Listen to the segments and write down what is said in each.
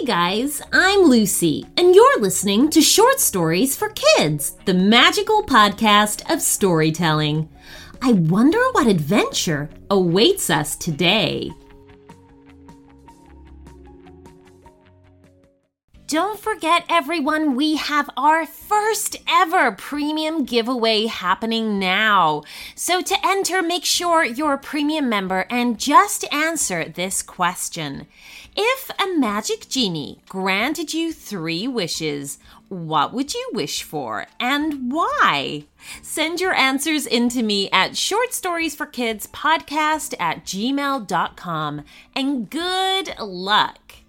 Hey guys, I'm Lucy, and you're listening to Short Stories for Kids, the magical podcast of storytelling. I wonder what adventure awaits us today. Don't forget, everyone, we have our first ever premium giveaway happening now. So, to enter, make sure you're a premium member and just answer this question. If a magic genie granted you three wishes, what would you wish for and why? Send your answers in to me at short stories for kids podcast at gmail.com and good luck.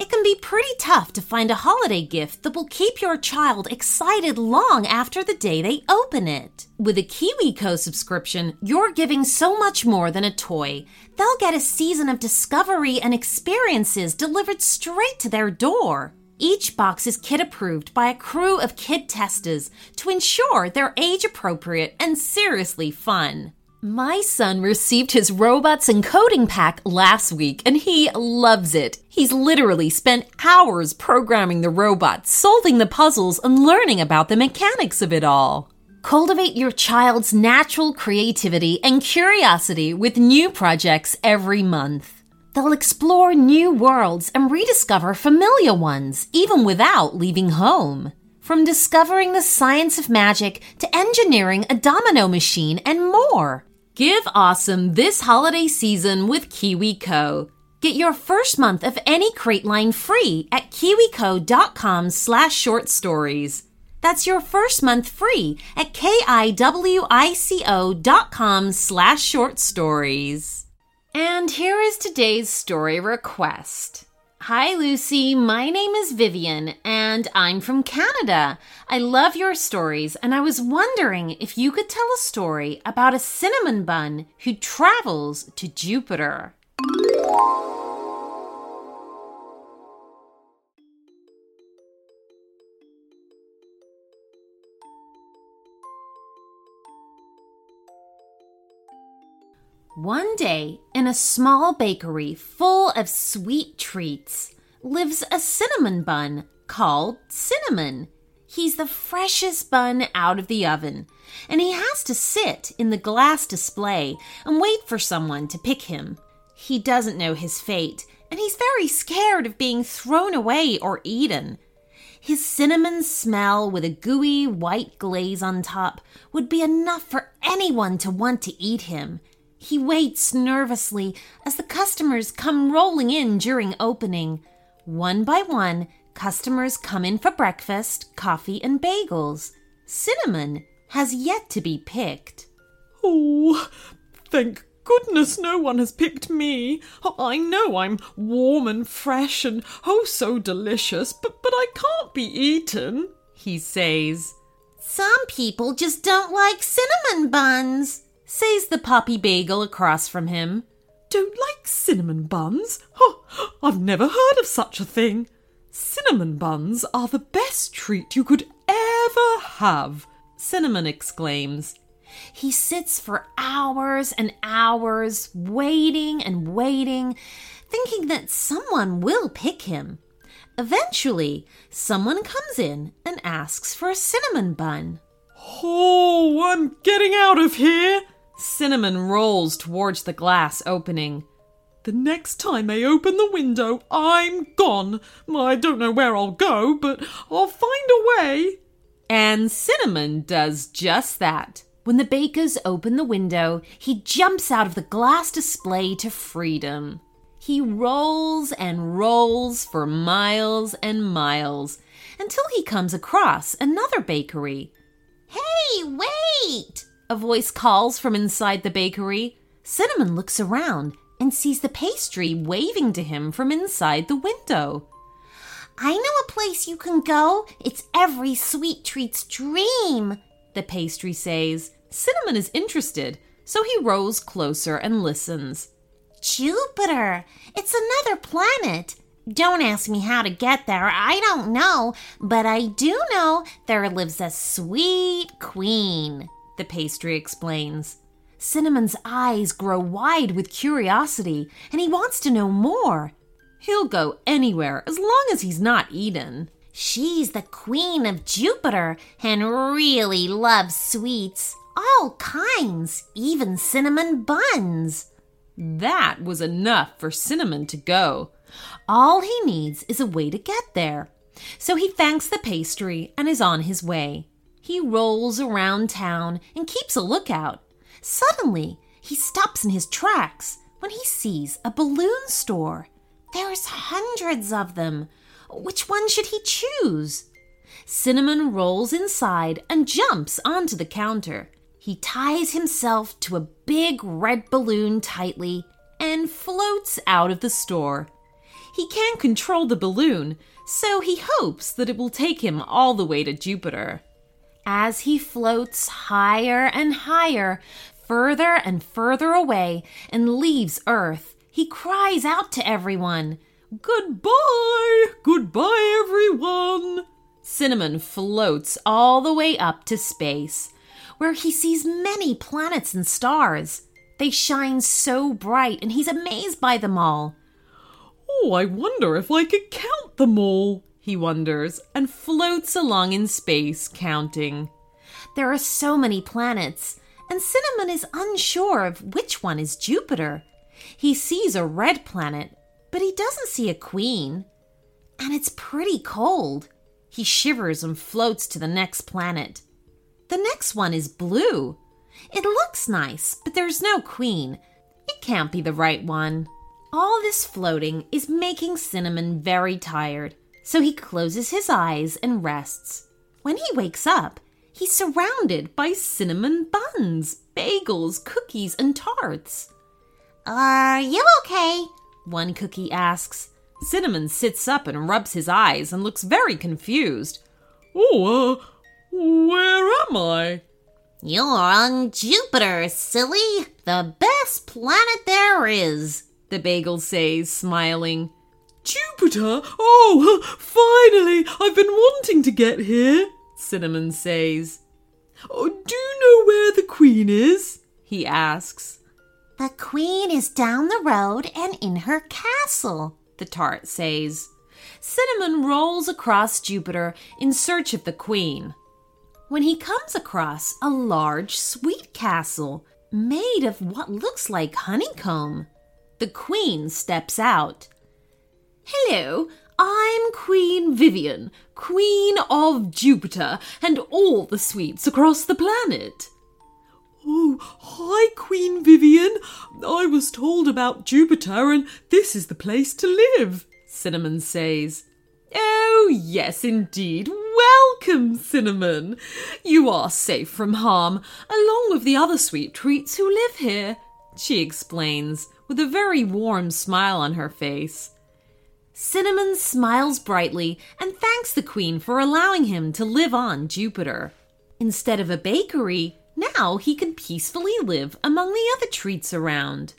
It can be pretty tough to find a holiday gift that will keep your child excited long after the day they open it. With a KiwiCo subscription, you're giving so much more than a toy. They'll get a season of discovery and experiences delivered straight to their door. Each box is kid approved by a crew of kid testers to ensure they're age appropriate and seriously fun. My son received his robots and coding pack last week and he loves it. He's literally spent hours programming the robots, solving the puzzles, and learning about the mechanics of it all. Cultivate your child's natural creativity and curiosity with new projects every month. They'll explore new worlds and rediscover familiar ones, even without leaving home. From discovering the science of magic to engineering a domino machine and more. Give awesome this holiday season with KiwiCo. Get your first month of any crate line free at kiwico.com slash short stories. That's your first month free at kiwico dot com slash short stories. And here is today's story request. Hi, Lucy. My name is Vivian, and I'm from Canada. I love your stories, and I was wondering if you could tell a story about a cinnamon bun who travels to Jupiter. One day, in a small bakery full of sweet treats, lives a cinnamon bun called Cinnamon. He's the freshest bun out of the oven, and he has to sit in the glass display and wait for someone to pick him. He doesn't know his fate, and he's very scared of being thrown away or eaten. His cinnamon smell with a gooey white glaze on top would be enough for anyone to want to eat him. He waits nervously as the customers come rolling in during opening. One by one, customers come in for breakfast, coffee, and bagels. Cinnamon has yet to be picked. Oh, thank goodness no one has picked me. I know I'm warm and fresh and oh so delicious, but, but I can't be eaten, he says. Some people just don't like cinnamon buns, says the poppy bagel across from him. Don't like cinnamon buns? Oh, I've never heard of such a thing. Cinnamon buns are the best treat you could ever have, Cinnamon exclaims. He sits for hours and hours, waiting and waiting, thinking that someone will pick him. Eventually, someone comes in and asks for a cinnamon bun. Oh, I'm getting out of here, Cinnamon rolls towards the glass opening. The next time they open the window, I'm gone. I don't know where I'll go, but I'll find a way. And Cinnamon does just that. When the bakers open the window, he jumps out of the glass display to freedom. He rolls and rolls for miles and miles until he comes across another bakery. Hey, wait! A voice calls from inside the bakery. Cinnamon looks around and sees the pastry waving to him from inside the window. I know a place you can go. It's every sweet treat's dream, the pastry says. Cinnamon is interested, so he rolls closer and listens. Jupiter! It's another planet. Don't ask me how to get there. I don't know. But I do know there lives a sweet queen the pastry explains. Cinnamon's eyes grow wide with curiosity, and he wants to know more. He'll go anywhere as long as he's not eaten. She's the queen of Jupiter and really loves sweets. All kinds, even cinnamon buns. That was enough for Cinnamon to go. All he needs is a way to get there. So he thanks the pastry and is on his way. He rolls around town and keeps a lookout. Suddenly, he stops in his tracks when he sees a balloon store. There's hundreds of them. Which one should he choose? Cinnamon rolls inside and jumps onto the counter. He ties himself to a big red balloon tightly and floats out of the store. He can't control the balloon, so he hopes that it will take him all the way to Jupiter. As he floats higher and higher, further and further away, and leaves Earth, he cries out to everyone, Goodbye! Goodbye, everyone! Cinnamon floats all the way up to space, where he sees many planets and stars. They shine so bright, and he's amazed by them all. Oh, I wonder if I could count them all, he wonders, and floats along in space, counting. There are so many planets, and Cinnamon is unsure of which one is Jupiter. He sees a red planet, but he doesn't see a queen. And it's pretty cold. He shivers and floats to the next planet. The next one is blue. It looks nice, but there's no queen. It can't be the right one. All this floating is making Cinnamon very tired, so he closes his eyes and rests. When he wakes up, he's surrounded by cinnamon buns, bagels, cookies, and tarts. Are you okay? One cookie asks. Cinnamon sits up and rubs his eyes and looks very confused. Oh, uh, where am I? You're on Jupiter, silly. The best planet there is, the bagel says, smiling. Jupiter? Oh, finally! I've been wanting to get here, Cinnamon says. Oh, do you know where the Queen is? he asks. The Queen is down the road and in her castle, the tart says. Cinnamon rolls across Jupiter in search of the Queen. When he comes across a large sweet castle made of what looks like honeycomb, the Queen steps out. Hello, I'm Queen Vivian, Queen of Jupiter and all the sweets across the planet. Oh, hi, Queen Vivian. I was told about Jupiter, and this is the place to live, Cinnamon says. Oh, yes, indeed. Welcome, Cinnamon. You are safe from harm, along with the other sweet treats who live here, she explains, with a very warm smile on her face. Cinnamon smiles brightly and thanks the Queen for allowing him to live on Jupiter. Instead of a bakery, now he can peacefully live among the other treats around.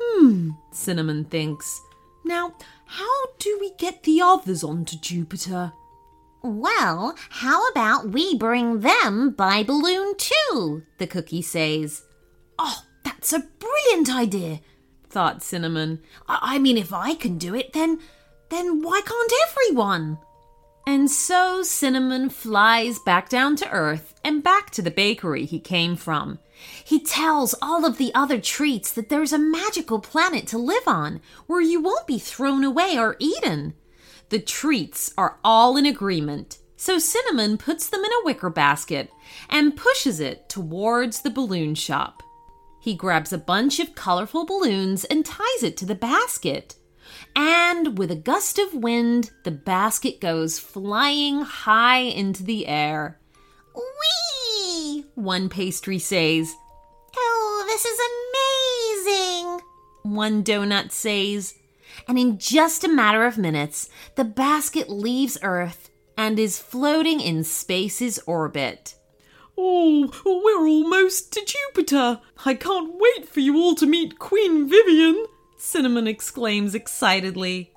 Hmm, Cinnamon thinks. Now, how do we get the others onto Jupiter? Well, how about we bring them by balloon too? The cookie says. Oh, that's a brilliant idea, thought Cinnamon. I, I mean, if I can do it, then then why can't everyone? And so Cinnamon flies back down to Earth and back to the bakery he came from. He tells all of the other treats that there's a magical planet to live on where you won't be thrown away or eaten. The treats are all in agreement, so Cinnamon puts them in a wicker basket and pushes it towards the balloon shop. He grabs a bunch of colorful balloons and ties it to the basket and with a gust of wind, the basket goes flying high into the air. Whee! One pastry says. Oh, this is amazing! One donut says. And in just a matter of minutes, the basket leaves Earth and is floating in space's orbit. Oh, we're almost to Jupiter! I can't wait for you all to meet Queen Vivian! Cinnamon exclaims excitedly.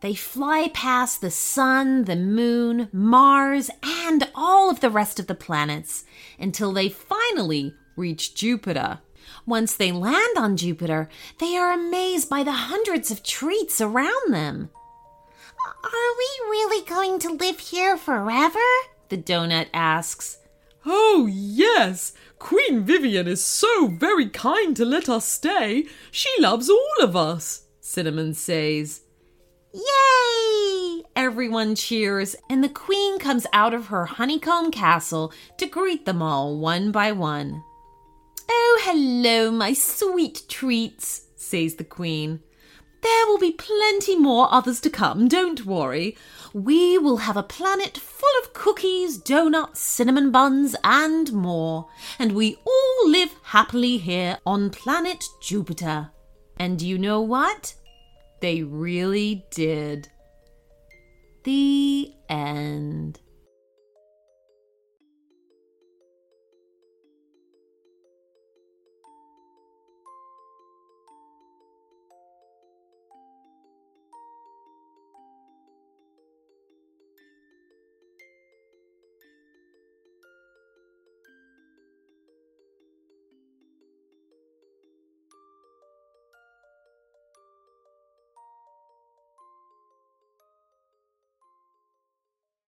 They fly past the sun, the moon, Mars, and all of the rest of the planets until they finally reach Jupiter. Once they land on Jupiter, they are amazed by the hundreds of treats around them. Are we really going to live here forever? The donut asks. Oh, yes. Queen Vivian is so very kind to let us stay. She loves all of us, Cinnamon says. Yay! Everyone cheers, and the queen comes out of her honeycomb castle to greet them all one by one. Oh, hello, my sweet treats, says the queen. There will be plenty more others to come, don't worry. We will have a planet full of cookies, donuts, cinnamon buns, and more. And we all live happily here on planet Jupiter. And you know what? They really did. The end.